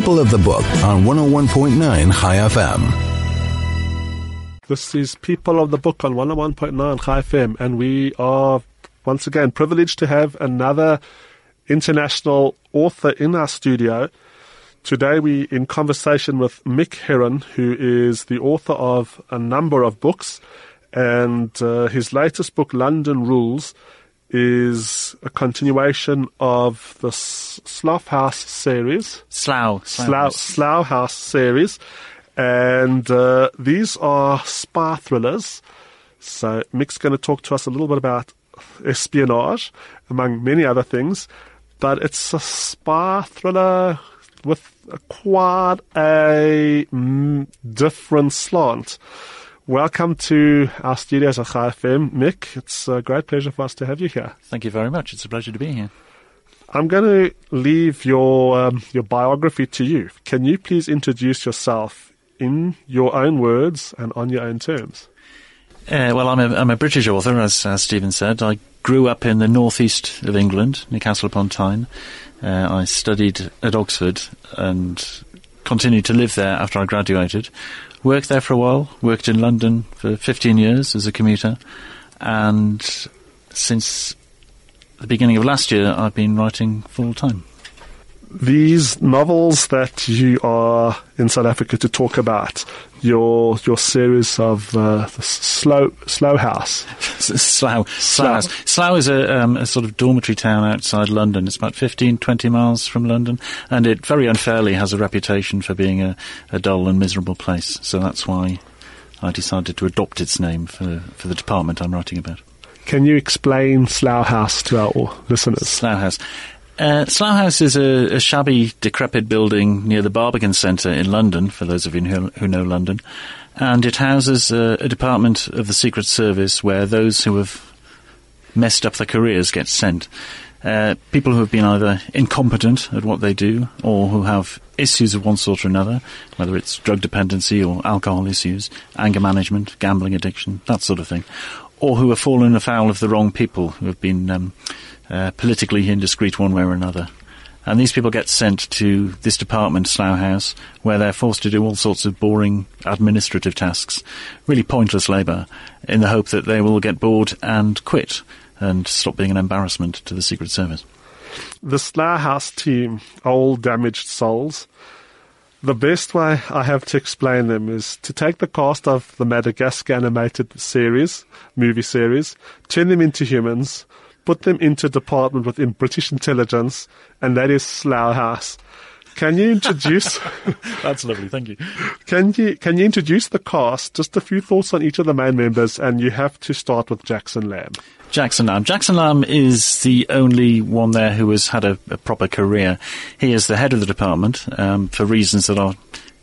People of the Book on 101.9 Chai FM. This is People of the Book on 101.9 Chai FM, and we are once again privileged to have another international author in our studio. Today we in conversation with Mick Herron, who is the author of a number of books, and uh, his latest book, London Rules, is a continuation of the Slough House series. Slough. Slough, Slough House series. And uh, these are spy thrillers. So Mick's going to talk to us a little bit about espionage, among many other things. But it's a spy thriller with quite a mm, different slant. Welcome to our studios at Chai FM. Mick, it's a great pleasure for us to have you here. Thank you very much. It's a pleasure to be here. I'm going to leave your um, your biography to you. Can you please introduce yourself in your own words and on your own terms. Uh, well, I'm a, I'm a British author, as, as Stephen said. I grew up in the northeast of England, Newcastle upon Tyne. Uh, I studied at Oxford and continued to live there after I graduated. Worked there for a while, worked in London for 15 years as a commuter, and since the beginning of last year, I've been writing full time these novels that you are in South Africa to talk about, your your series of uh, the Slough Slough House. Slough. Slough. Slough is a, um, a, sort of dormitory town outside London. It's about 15, 20 miles from London, and it very unfairly has a reputation for being a, a dull and miserable place. So that's why I decided to adopt its name for, for the department I'm writing about. Can you explain Slough House to our listeners? Slough House. Uh, Slough House is a, a, shabby, decrepit building near the Barbican Centre in London, for those of you who, who know London. And it houses a, a department of the Secret Service where those who have messed up their careers get sent. Uh, people who have been either incompetent at what they do or who have issues of one sort or another, whether it's drug dependency or alcohol issues, anger management, gambling addiction, that sort of thing, or who have fallen afoul of the wrong people who have been um, uh, politically indiscreet one way or another. And these people get sent to this department, Slough House, where they're forced to do all sorts of boring administrative tasks, really pointless labour, in the hope that they will get bored and quit and stop being an embarrassment to the Secret Service. The Slough House team are all damaged souls. The best way I have to explain them is to take the cast of the Madagascar animated series, movie series, turn them into humans, put them into a department within British intelligence, and that is Slough House. Can you introduce? That's lovely. Thank you. Can you can you introduce the cast? Just a few thoughts on each of the main members, and you have to start with Jackson Lamb. Jackson Lamb. Jackson Lamb is the only one there who has had a, a proper career. He is the head of the department um, for reasons that are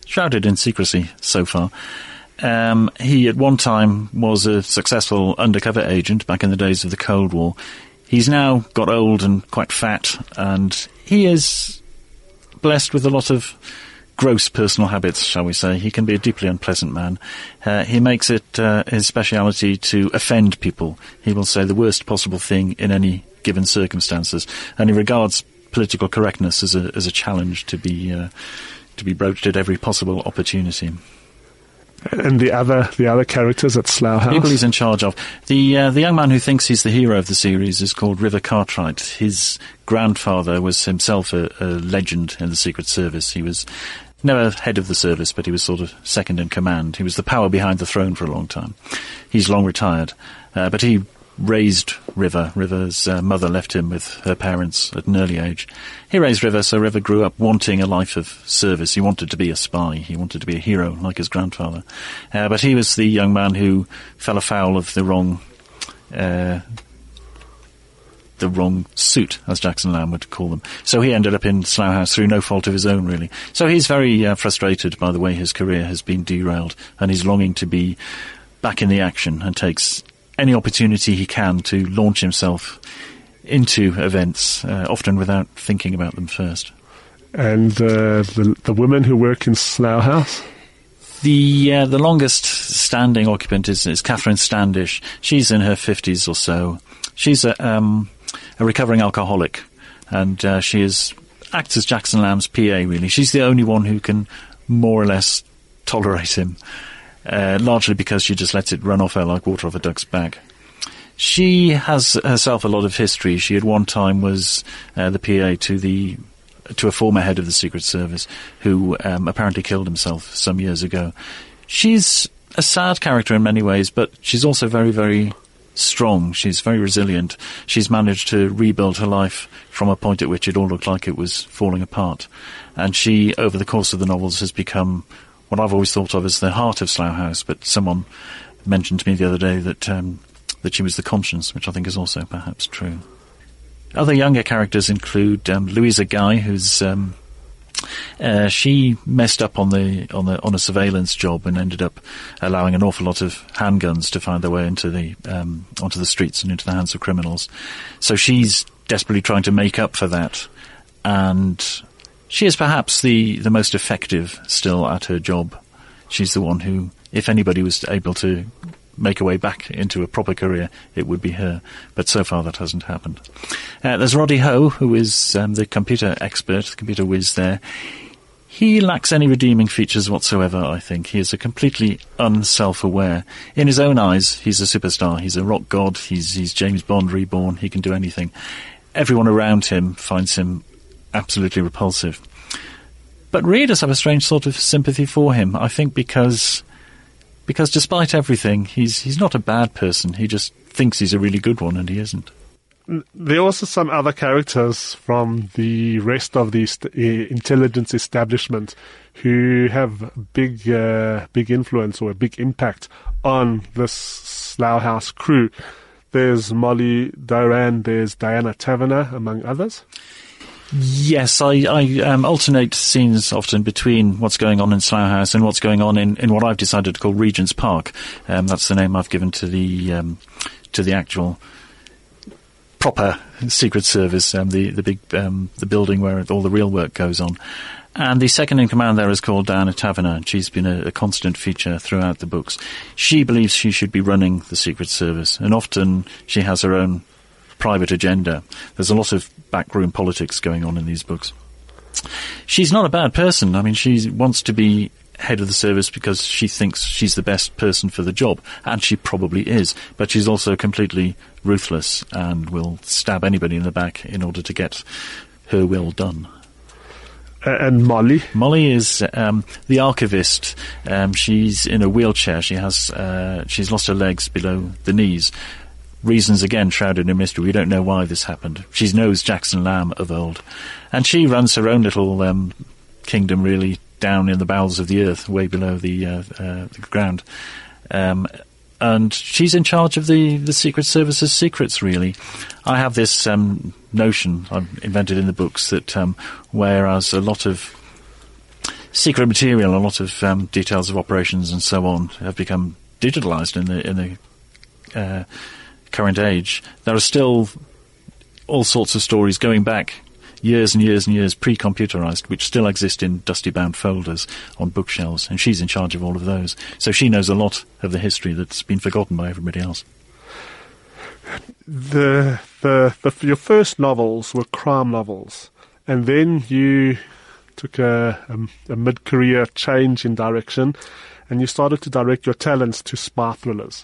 shrouded in secrecy so far. Um, he at one time was a successful undercover agent back in the days of the Cold War. He's now got old and quite fat, and he is blessed with a lot of gross personal habits, shall we say. He can be a deeply unpleasant man. Uh, he makes it uh, his speciality to offend people. He will say the worst possible thing in any given circumstances, and he regards political correctness as a as a challenge to be uh, to be broached at every possible opportunity. And the other the other characters at Slough House? People he's in charge of. The uh, the young man who thinks he's the hero of the series is called River Cartwright. His grandfather was himself a, a legend in the Secret Service. He was never head of the service, but he was sort of second in command. He was the power behind the throne for a long time. He's long retired, uh, but he raised River. River's uh, mother left him with her parents at an early age. He raised River, so River grew up wanting a life of service. He wanted to be a spy. He wanted to be a hero, like his grandfather. Uh, but he was the young man who fell afoul of the wrong, uh, the wrong suit, as Jackson Lamb would call them. So he ended up in Slough House through no fault of his own, really. So he's very uh, frustrated by the way his career has been derailed, and he's longing to be back in the action and takes any opportunity he can to launch himself into events, uh, often without thinking about them first. And uh, the the women who work in Slough House. The uh, the longest standing occupant is, is Catherine Standish. She's in her fifties or so. She's a, um, a recovering alcoholic, and uh, she is acts as Jackson Lamb's PA, really. She's the only one who can more or less tolerate him, uh, largely because she just lets it run off her like water off a duck's back. She has herself a lot of history. She at one time was uh, the PA to the to a former head of the Secret Service who um, apparently killed himself some years ago. She's a sad character in many ways, but she's also very, very strong. She's very resilient. She's managed to rebuild her life from a point at which it all looked like it was falling apart. And she, over the course of the novels, has become what I've always thought of as the heart of Slough House. But someone mentioned to me the other day that um, that she was the conscience, which I think is also perhaps true. Other younger characters include um, Louisa Guy, who's um, uh, she messed up on the on the on a surveillance job and ended up allowing an awful lot of handguns to find their way into the um, onto the streets and into the hands of criminals. So she's desperately trying to make up for that, and she is perhaps the the most effective still at her job. She's the one who, if anybody was able to make a way back into a proper career, it would be her. But so far that hasn't happened. Uh, there's Roddy Ho, who is um, the computer expert, the computer whiz there. He lacks any redeeming features whatsoever, I think. He is a completely unself-aware. In his own eyes, he's a superstar. He's a rock god. He's, he's James Bond reborn. He can do anything. Everyone around him finds him absolutely repulsive. But readers have a strange sort of sympathy for him, I think because because despite everything, he's he's not a bad person. He just thinks he's a really good one, and he isn't. There are also some other characters from the rest of the st- intelligence establishment who have big, uh, big influence or a big impact on this Slough House crew. There's Molly Doran, there's Diana Taverner, among others. Yes, I, I um, alternate scenes often between what's going on in Slough House and what's going on in, in what I've decided to call Regent's Park. Um, that's the name I've given to the um, to the actual proper Secret Service, um, the the big um, the building where all the real work goes on. And the second in command there is called Diana Taverner, and she's been a, a, constant feature throughout the books. She believes she should be running the Secret Service, and often she has her own private agenda. There's a lot of backroom politics going on in these books. She's not a bad person. I mean, she wants to be head of the service because she thinks she's the best person for the job, and she probably is. But she's also completely ruthless and will stab anybody in the back in order to get her will done. and Molly? Molly is um, the archivist. Um, she's in a wheelchair. She has uh, she's lost her legs below the knees, reasons again shrouded in mystery. We don't know why this happened. She knows Jackson Lamb of old, and she runs her own little um, kingdom really down in the bowels of the earth, way below the, uh, uh, the ground. Um, and she's in charge of the, the Secret Service's secrets, really. I have this um, notion I've invented in the books that um, whereas a lot of secret material, a lot of um, details of operations and so on have become digitalized in the in the uh, current age, there are still all sorts of stories going back years and years and years pre-computerized, which still exist in dusty-bound folders on bookshelves, and she's in charge of all of those. So she knows a lot of the history that's been forgotten by everybody else. The, the, the your first novels were crime novels, and then you took a, a, a mid-career change in direction, and you started to direct your talents to spy thrillers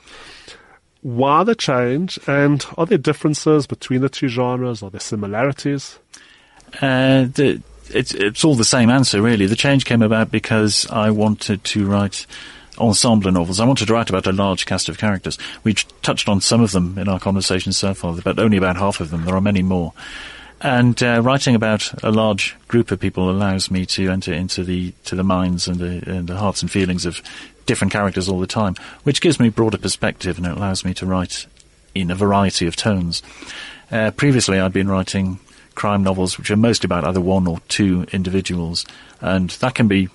why the change, and are there differences between the two genres? Are there similarities? Uh, the, it's, it's all the same answer, really. The change came about because I wanted to write ensemble novels. I wanted to write about a large cast of characters. We touched on some of them in our conversation so far, but only about half of them. There are many more. And uh, writing about a large group of people allows me to enter into the to the minds and the, and the hearts and feelings of different characters all the time, which gives me broader perspective and it allows me to write in a variety of tones. Uh, previously, I'd been writing crime novels which are mostly about either one or two individuals, and that can be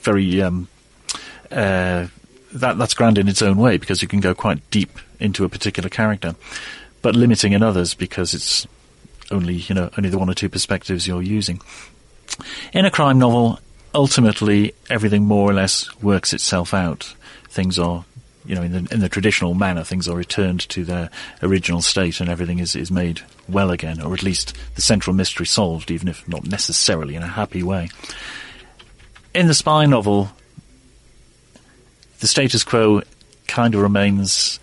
very um, uh, that that's grand in its own way because you can go quite deep into a particular character, but limiting in others because it's only you know only the one or two perspectives you're using. In a crime novel, ultimately everything more or less works itself out. Things are you know, in the, in the traditional manner, things are returned to their original state and everything is, is made well again, or at least the central mystery solved, even if not necessarily in a happy way. In the spy novel, the status quo kind of remains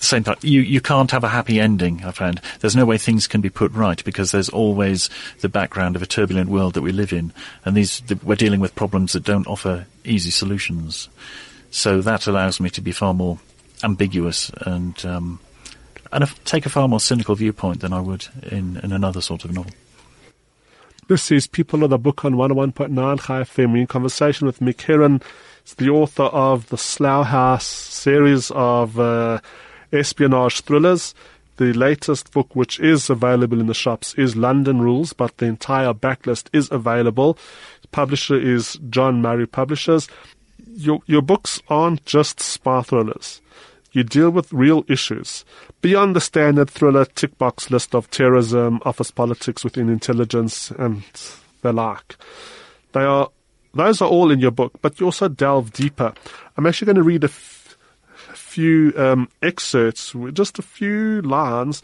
the same part. You you can't have a happy ending. I found there's no way things can be put right because there's always the background of a turbulent world that we live in, and these the, we're dealing with problems that don't offer easy solutions. So that allows me to be far more ambiguous and um, and take a far more cynical viewpoint than I would in, in another sort of novel. This is People of the Book on 101.9 Chai FM. in conversation with Mick Herron. He's the author of the Slough House series of uh, espionage thrillers. The latest book, which is available in the shops, is London Rules, but the entire backlist is available. Publisher is John Murray Publishers. Your, your books aren't just spy thrillers. You deal with real issues beyond the standard thriller tick box list of terrorism, office politics within intelligence, and the like. They are those are all in your book, but you also delve deeper. I'm actually going to read a few um, excerpts, just a few lines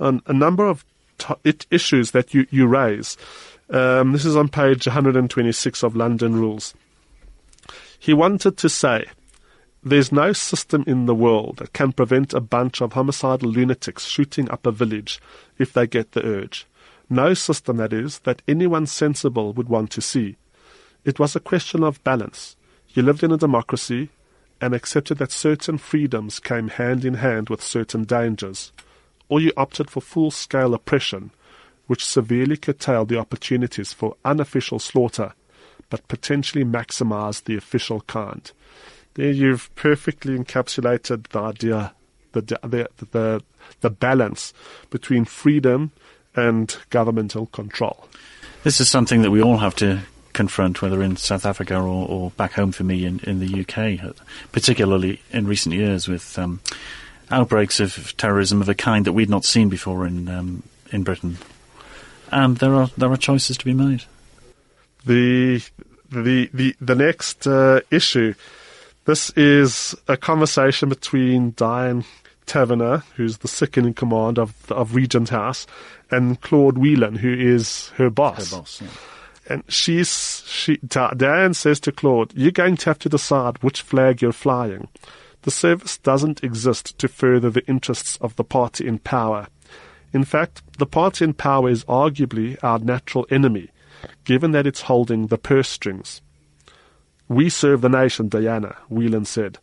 on a number of t- issues that you, you raise. Um, this is on page 126 of London Rules. He wanted to say, There's no system in the world that can prevent a bunch of homicidal lunatics shooting up a village if they get the urge. No system, that is, that anyone sensible would want to see. It was a question of balance. You lived in a democracy, and accepted that certain freedoms came hand in hand with certain dangers, or you opted for full scale oppression, which severely curtailed the opportunities for unofficial slaughter, but potentially maximized the official kind. There you've perfectly encapsulated the idea, the, the, the, the balance between freedom and governmental control. This is something that we all have to confront, whether in South Africa or, or back home for me in, in the UK, particularly in recent years with um, outbreaks of terrorism of a kind that we'd not seen before in um, in Britain. And there are there are choices to be made. The the the the next uh, issue. This is a conversation between Diane Taverner, who's the second in command of of Regent House, and Claude Whelan, who is her boss. Her boss. Yeah and she's she says to Claude, "You're going to have to decide which flag you're flying. The service doesn't exist to further the interests of the party in power. In fact, the party in power is arguably our natural enemy, given that it's holding the purse strings. We serve the nation, Diana," Whelan said,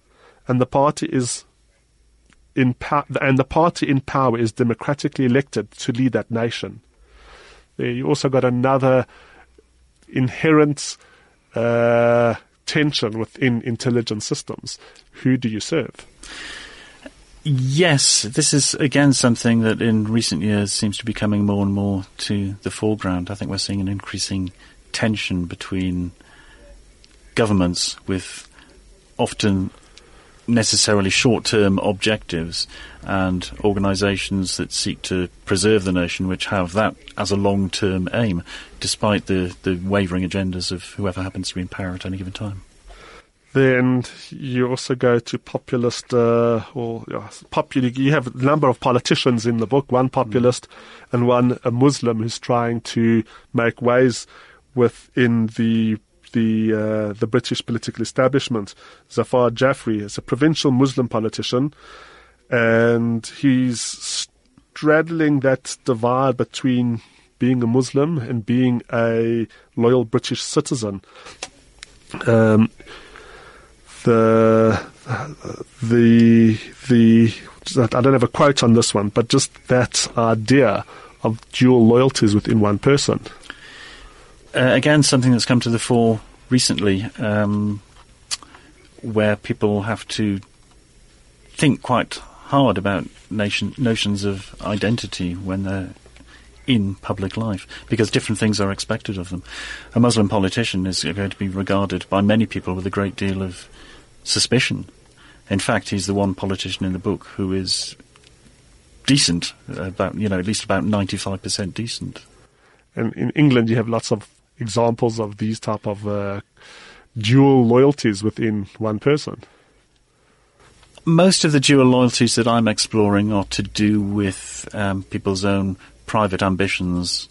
and the party is." In po- and the party in power is democratically elected to lead that nation. There you also got another inherent uh, tension within intelligent systems. Who do you serve? Yes, this is again something that in recent years seems to be coming more and more to the foreground. I think we're seeing an increasing tension between governments with often necessarily short-term objectives and organisations that seek to preserve the nation which have that as a long-term aim despite the, the wavering agendas of whoever happens to be in power at any given time. Then you also go to populist, uh, or uh, popular. You have a number of politicians in the book. One populist, mm. and one a Muslim who's trying to make ways within the the uh, the British political establishment. Zafar Jafri is a provincial Muslim politician, and he's straddling that divide between being a Muslim and being a loyal British citizen. Um, the the the I don't have a quote on this one, but just that idea of dual loyalties within one person uh, again, something that's come to the fore recently, um, where people have to think quite hard about nation, notions of identity when they're in public life because different things are expected of them. A Muslim politician is going to be regarded by many people with a great deal of suspicion. In fact, he's the one politician in the book who is decent, about you know at least about ninety five percent decent. And in England, you have lots of examples of these type of uh, dual loyalties within one person. most of the dual loyalties that I'm exploring are to do with um, people's own private ambitions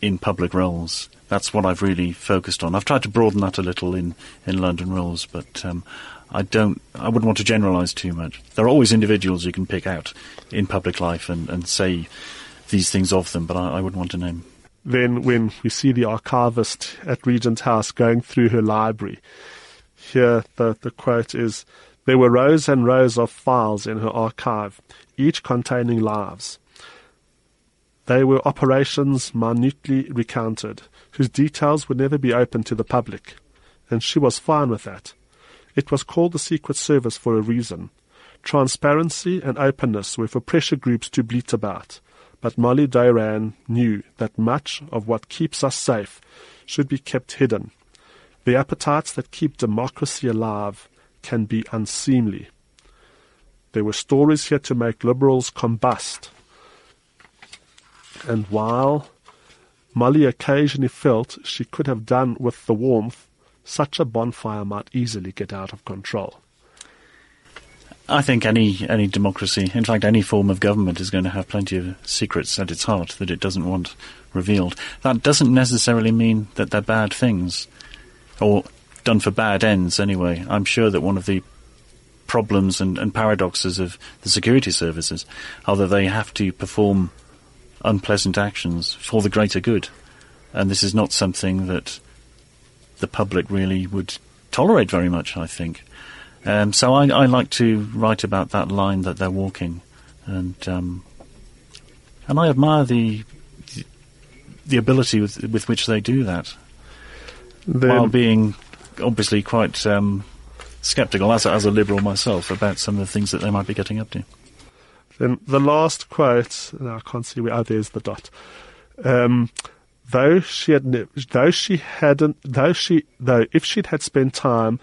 in public roles. That's what I've really focused on. I've tried to broaden that a little in, in London Rules, but um, I don't. I wouldn't want to generalise too much. There are always individuals you can pick out in public life and, and say these things of them, but I, I wouldn't want to name. Then, when we see the archivist at Regent House going through her library, here the, the quote is There were rows and rows of files in her archive, each containing lives. They were operations minutely recounted, whose details would never be open to the public, and she was fine with that. It was called the Secret Service for a reason. Transparency and openness were for pressure groups to bleat about, but Molly Doran knew that much of what keeps us safe should be kept hidden. The appetites that keep democracy alive can be unseemly. There were stories here to make liberals combust. And while Molly occasionally felt she could have done with the warmth, such a bonfire might easily get out of control. I think any any democracy, in fact, any form of government, is going to have plenty of secrets at its heart that it doesn't want revealed. That doesn't necessarily mean that they're bad things, or done for bad ends. Anyway, I'm sure that one of the problems and, and paradoxes of the security services are that they have to perform unpleasant actions for the greater good, and this is not something that the public really would tolerate very much. I think. Um, so I, I, like to write about that line that they're walking, and um, and I admire the the ability with, with which they do that, while being obviously quite um, sceptical as a, as a liberal myself about some of the things that they might be getting up to. Then the last quote, I can't see where. Oh, there's the dot. Um, though she had, though she hadn't, though she, though if she'd had spent time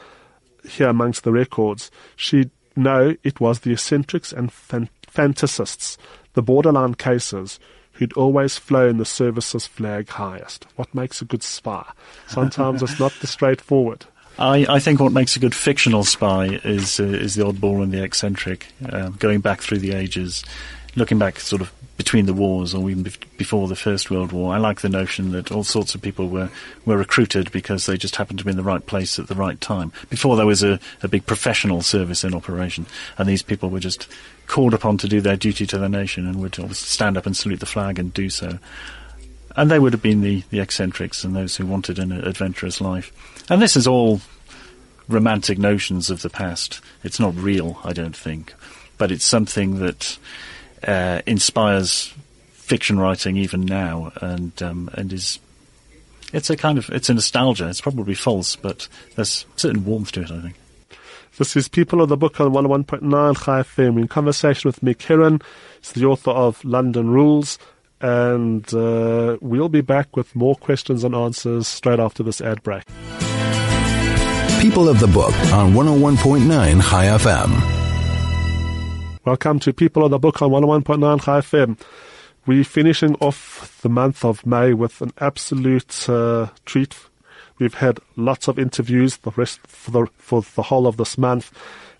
here amongst the records, she'd know it was the eccentrics and fan- fantasists, the borderline cases, who'd always flown the service's flag highest. What makes a good spy? Sometimes it's not the straightforward. I, I, think what makes a good fictional spy is uh, is the oddball and the eccentric, uh, going back through the ages, looking back sort of between the wars or even before the First World War. I like the notion that all sorts of people were, were recruited because they just happened to be in the right place at the right time. Before there was a, a big professional service in operation, and these people were just called upon to do their duty to their nation and would stand up and salute the flag and do so. And they would have been the, the eccentrics and those who wanted an adventurous life. And this is all romantic notions of the past. It's not real, I don't think. But it's something that uh, inspires fiction writing even now, and um, and is it's a kind of it's a nostalgia. It's probably false, but there's certain warmth to it. I think. This is People of the Book on 101.9 Chai FM in conversation with Mick Herron. He's the author of London Rules. And uh, we'll be back with more questions and answers straight after this ad break. People of the Book on 101.9 Chai FM. Welcome to People of the Book on 101.9 Chai FM. We're finishing off the month of May with an absolute uh, treat. We've had lots of interviews the rest for the, for the whole of this month.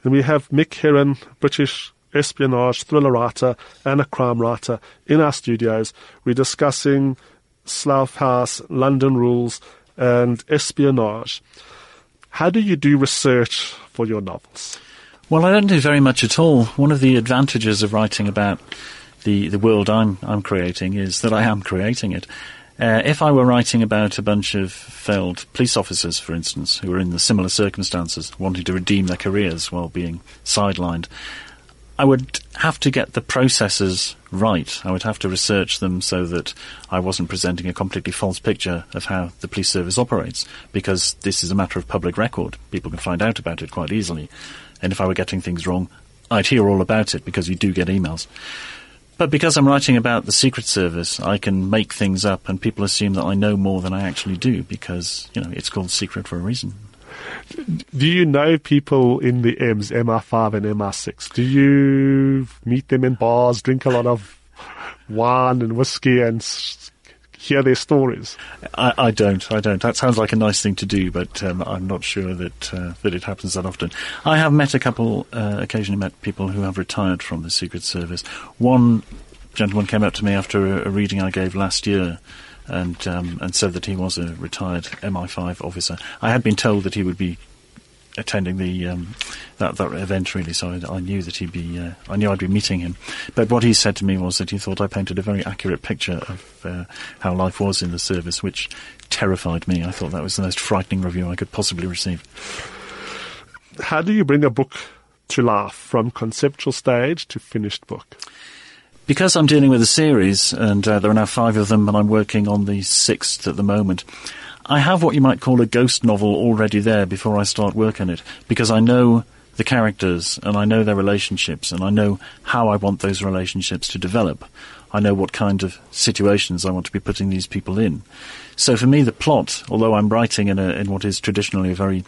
And we have Mick Herron, British espionage thriller writer and a crime writer in our studios. We're discussing Slough House, London rules, and espionage. How do you do research for your novels? Well, I don't do very much at all. One of the advantages of writing about the, the world I'm, I'm creating is that I am creating it. Uh, if I were writing about a bunch of failed police officers, for instance, who were in the similar circumstances, wanting to redeem their careers while being sidelined, I would have to get the processes right. I would have to research them so that I wasn't presenting a completely false picture of how the police service operates, because this is a matter of public record. People can find out about it quite easily. And if I were getting things wrong, I'd hear all about it because you do get emails. But because I'm writing about the Secret Service, I can make things up and people assume that I know more than I actually do because, you know, it's called secret for a reason. Do you know people in the M's, MI5 and MI6? Do you meet them in bars, drink a lot of wine and whiskey and hear their stories? I, I don't. I don't. That sounds like a nice thing to do, but um, I'm not sure that uh, that it happens that often. I have met a couple, uh, occasionally met people who have retired from the Secret Service. One gentleman came up to me after a, a reading I gave last year. And um, and said that he was a retired MI5 officer. I had been told that he would be attending the um, that that event really, so I, I knew that he'd be uh, I knew I'd be meeting him. But what he said to me was that he thought I painted a very accurate picture of uh, how life was in the service, which terrified me. I thought that was the most frightening review I could possibly receive. How do you bring a book to life from conceptual stage to finished book? Because I'm dealing with a series, and uh, there are now five of them, and I'm working on the sixth at the moment. I have what you might call a ghost novel already there before I start work on it, because I know the characters and I know their relationships and I know how I want those relationships to develop. I know what kind of situations I want to be putting these people in. So for me, the plot, although I'm writing in, a, in what is traditionally a very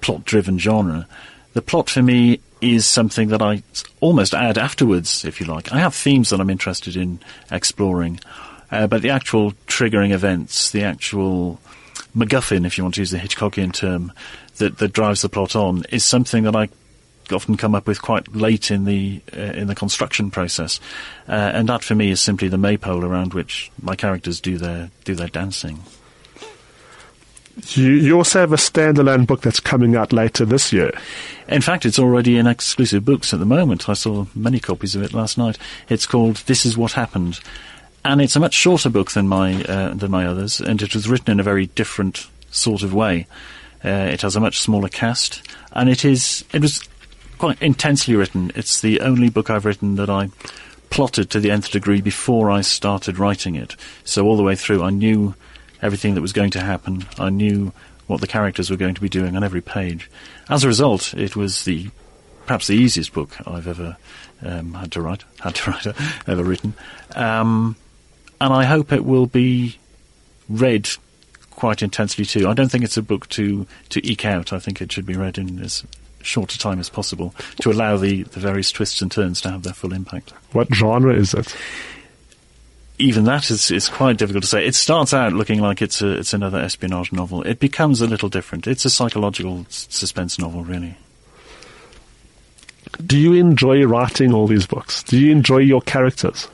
plot-driven genre, the plot for me is something that I almost add afterwards, if you like. I have themes that I'm interested in exploring, uh, but the actual triggering events, the actual MacGuffin, if you want to use the Hitchcockian term, that, that drives the plot on, is something that I often come up with quite late in the uh, in the construction process, uh, and that for me is simply the maypole around which my characters do their do their dancing. You, you also have a standalone book that's coming out later this year. In fact, it's already in exclusive books at the moment. I saw many copies of it last night. It's called "This Is What Happened." and it's a much shorter book than my uh, than my others, and it was written in a very different sort of way. Uh, it has a much smaller cast, and it is it was quite intensely written. It's the only book I've written that I plotted to the nth degree before I started writing it. So all the way through, I knew everything that was going to happen. I knew what the characters were going to be doing on every page. As a result, it was the perhaps the easiest book I've ever um, had to write, had to write, ever written. Um, and I hope it will be read quite intensely too. I don't think it's a book to, to eke out. I think it should be read in as short a time as possible to allow the, the various twists and turns to have their full impact. What genre is it? Even that is, is quite difficult to say. It starts out looking like it's a, it's another espionage novel. It becomes a little different. It's a psychological s- suspense novel, really. Do you enjoy writing all these books? Do you enjoy your characters?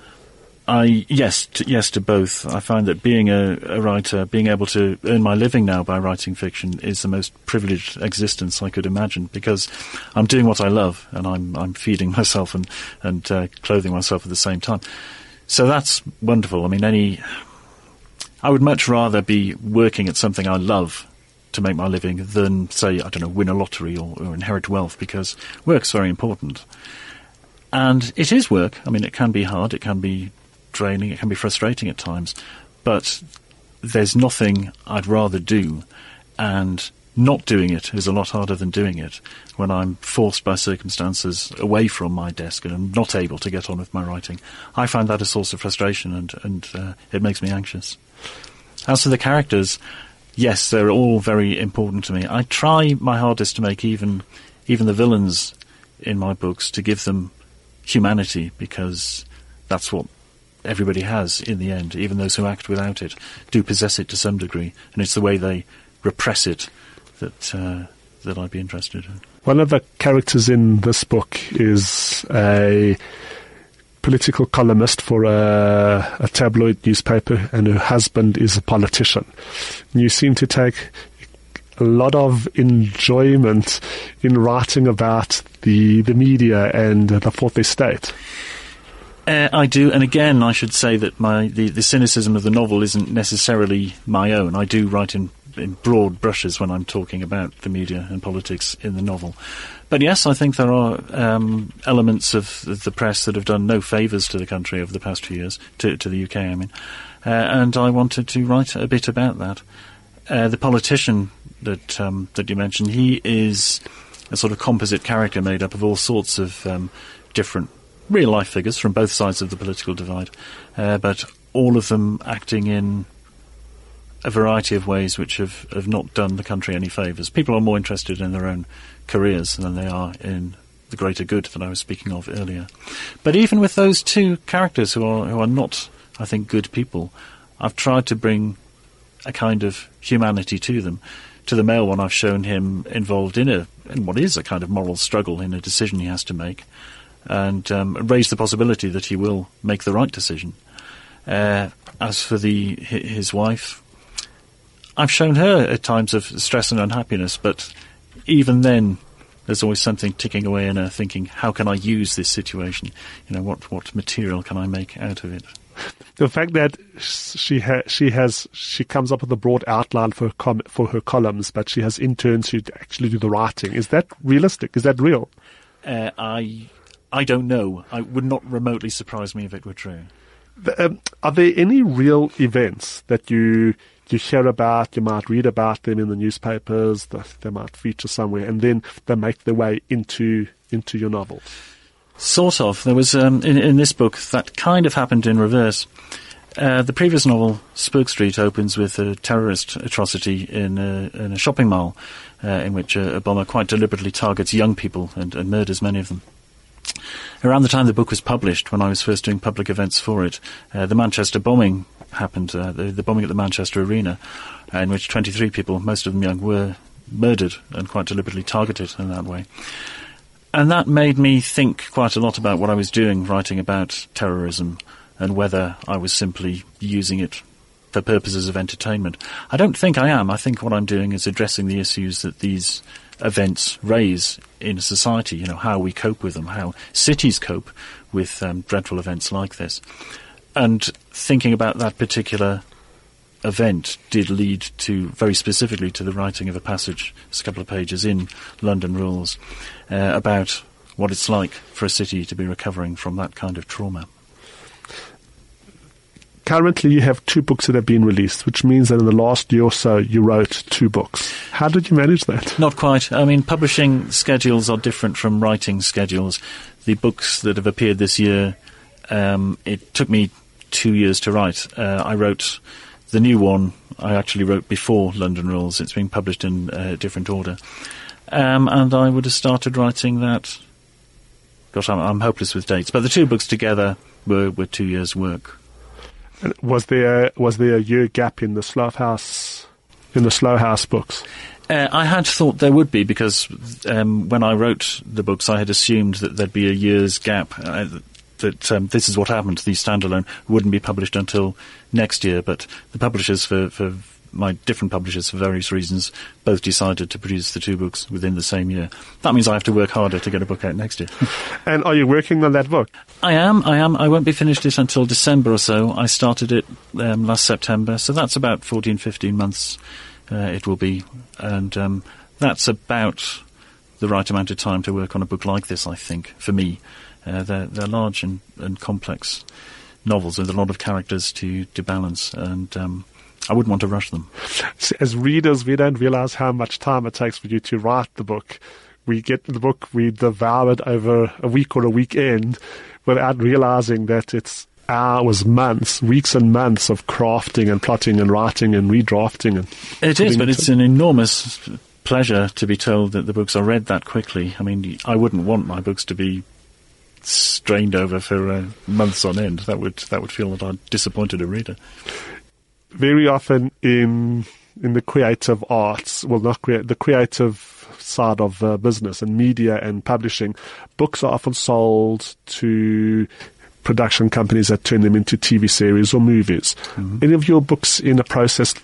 I yes, to, yes to both. I find that being a, a, writer, being able to earn my living now by writing fiction, is the most privileged existence I could imagine because I'm doing what I love and I'm I'm feeding myself and and uh, clothing myself at the same time. So that's wonderful. I mean, any I would much rather be working at something I love to make my living than say I don't know win a lottery or, or inherit wealth because work's very important. And it is work. I mean, it can be hard. It can be draining, it can be frustrating at times, but there's nothing I'd rather do, and not doing it is a lot harder than doing it when I'm forced by circumstances away from my desk and I'm not able to get on with my writing. I find that a source of frustration and, and uh, it makes me anxious. As for the characters, yes, they're all very important to me. I try my hardest to make even even the villains in my books to give them humanity because that's what everybody has in the end, even those who act without it, do possess it to some degree, and it's the way they repress it that uh, that I'd be interested in. One of the characters in this book is a political columnist for a, a tabloid newspaper, and her husband is a politician. And you seem to take a lot of enjoyment in writing about the the media and the fourth estate. Uh, I do, and again, I should say that my the, the cynicism of the novel isn't necessarily my own. I do write in, in broad brushes when I'm talking about the media and politics in the novel. But yes, I think there are um, elements of the press that have done no favours to the country over the past few years, to, to the UK, I mean. Uh, and I wanted to write a bit about that. Uh, the politician that um, that you mentioned, he is a sort of composite character made up of all sorts of um, different real life figures from both sides of the political divide, uh, but all of them acting in a variety of ways which have, have not done the country any favours. People are more interested in their own careers than they are in the greater good that I was speaking of earlier. But even with those two characters who are who are not, I think, good people, I've tried to bring a kind of humanity to them. To the male one, I've shown him involved in a in what is a kind of moral struggle in a decision he has to make, and um, raised the possibility that he will make the right decision. Uh, as for the his wife, I've shown her at times of stress and unhappiness, but even then, there's always something ticking away in her, thinking, "How can I use this situation? You know, what what material can I make out of it?" the fact that she ha- she has she comes up with a broad outline for her com- for her columns, but she has interns who actually do the writing. Is that realistic? Is that real? Uh, I I don't know. I would not remotely surprise me if it were true. The, um, are there any real events that you you hear about? You might read about them in the newspapers. They might feature somewhere, and then they make their way into into your novel. Sort of. There was um, in, in this book that kind of happened in reverse. Uh, the previous novel, Spook Street, opens with a terrorist atrocity in a, in a shopping mall, uh, in which a, a, bomber quite deliberately targets young people and, and, murders many of them. Around the time the book was published, when I was first doing public events for it, uh, the Manchester bombing happened, uh, the, the, bombing at the Manchester Arena, in which 23 people, most of them young, were murdered and quite deliberately targeted in that way. And that made me think quite a lot about what I was doing, writing about terrorism and whether I was simply using it for purposes of entertainment. I don't think I am. I think what I'm doing is addressing the issues that these events raise in society, you know, how we cope with them, how cities cope with um, dreadful events like this. And thinking about that particular event did lead to, very specifically, to the writing of a passage, a couple of pages in London Rules, uh, about what it's like for a city to be recovering from that kind of trauma. Currently, you have two books that have been released, which means that in the last year or so, you wrote two books. How did you manage that? Not quite. I mean, publishing schedules are different from writing schedules. The books that have appeared this year, um, it took me two years to write. Uh, I wrote the new one I actually wrote before London Rules. It's being published in a different order. Um, and I would have started writing that. Gosh, I'm, I'm, hopeless with dates. But the two books together were, were two years' work. And was there was there a year gap in the Slough House in the Slough House books? Uh, I had thought there would be because um, when I wrote the books, I had assumed that there'd be a year's gap. Uh, that um, this is what happened. The standalone wouldn't be published until next year, but the publishers for, for my different publishers for various reasons both decided to produce the two books within the same year. That means I have to work harder to get a book out next year. and are you working on that book? I am. I am. I won't be finished it until December or so. I started it um, last September, so that's about 14, 15 months. Uh, it will be, and um, that's about the right amount of time to work on a book like this. I think for me. Uh, they're, they're large and, and complex novels with a lot of characters to, to balance, and um, I wouldn't want to rush them. As readers, we don't realize how much time it takes for you to write the book. We get the book, we devour it over a week or a weekend without realizing that it's hours, months, weeks and months of crafting and plotting and writing and redrafting. And it is, but it's an enormous pleasure to be told that the books are read that quickly. I mean, I wouldn't want my books to be strained over for uh, months on end. That would that would feel that I'd disappointed a reader. Very often in in the creative arts, well, not create the creative side of uh, business and media and publishing, books are often sold to production companies that turn them into TV series or movies. Mm-hmm. Any of your books in a process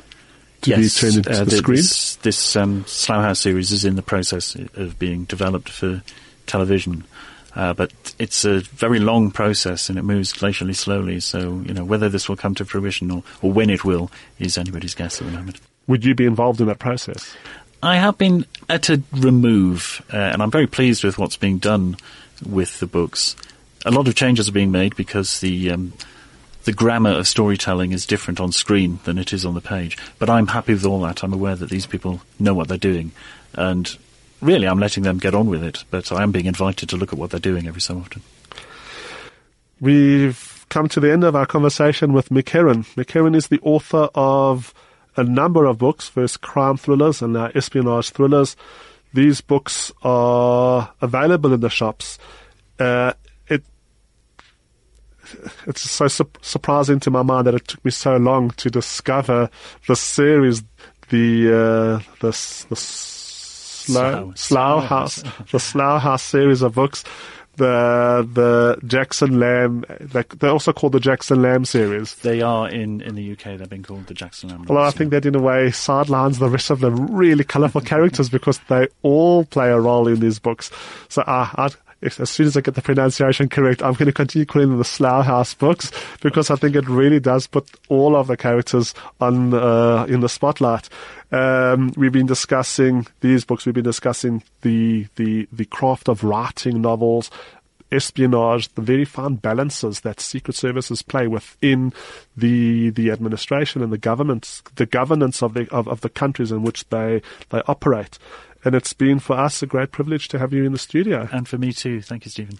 to yes, be turned into uh, the, the screen? This, this um, Slough House series is in the process of being developed for television. Uh, but it's a very long process and it moves glacially slowly. So, you know, whether this will come to fruition or, or when it will is anybody's guess at the moment. Would you be involved in that process? I have been at a remove, uh, and I'm very pleased with what's being done with the books. A lot of changes are being made because the um, the grammar of storytelling is different on screen than it is on the page. But I'm happy with all that. I'm aware that these people know what they're doing, and really, I'm letting them get on with it, but I am being invited to look at what they're doing every so often. We've come to the end of our conversation with Mick Herron. Mick Herron is the author of a number of books, first crime thrillers and now espionage thrillers. These books are available in the shops. Uh, it it's so su- surprising to my mind that it took me so long to discover the series, the uh, the the Slough, Slough House, the Slough House series of books the the Jackson Lamb. They're also called the Jackson Lamb series. They are in, in the UK. They've been called the Jackson Lamb. Well, I think that in a way sidelines the rest of the really colourful characters because they all play a role in these books. So uh, I, as soon as I get the pronunciation correct, I'm going to continue calling them the Slough House books because I think it really does put all of the characters on uh, in the spotlight. Um, we've been discussing these books. We've been discussing the the the craft of writing novels, espionage, the very fine balances that secret services play within the the administration and the governments, the governance of the of, of the countries in which they they operate. And it's been for us a great privilege to have you in the studio. And for me too. Thank you, Stephen.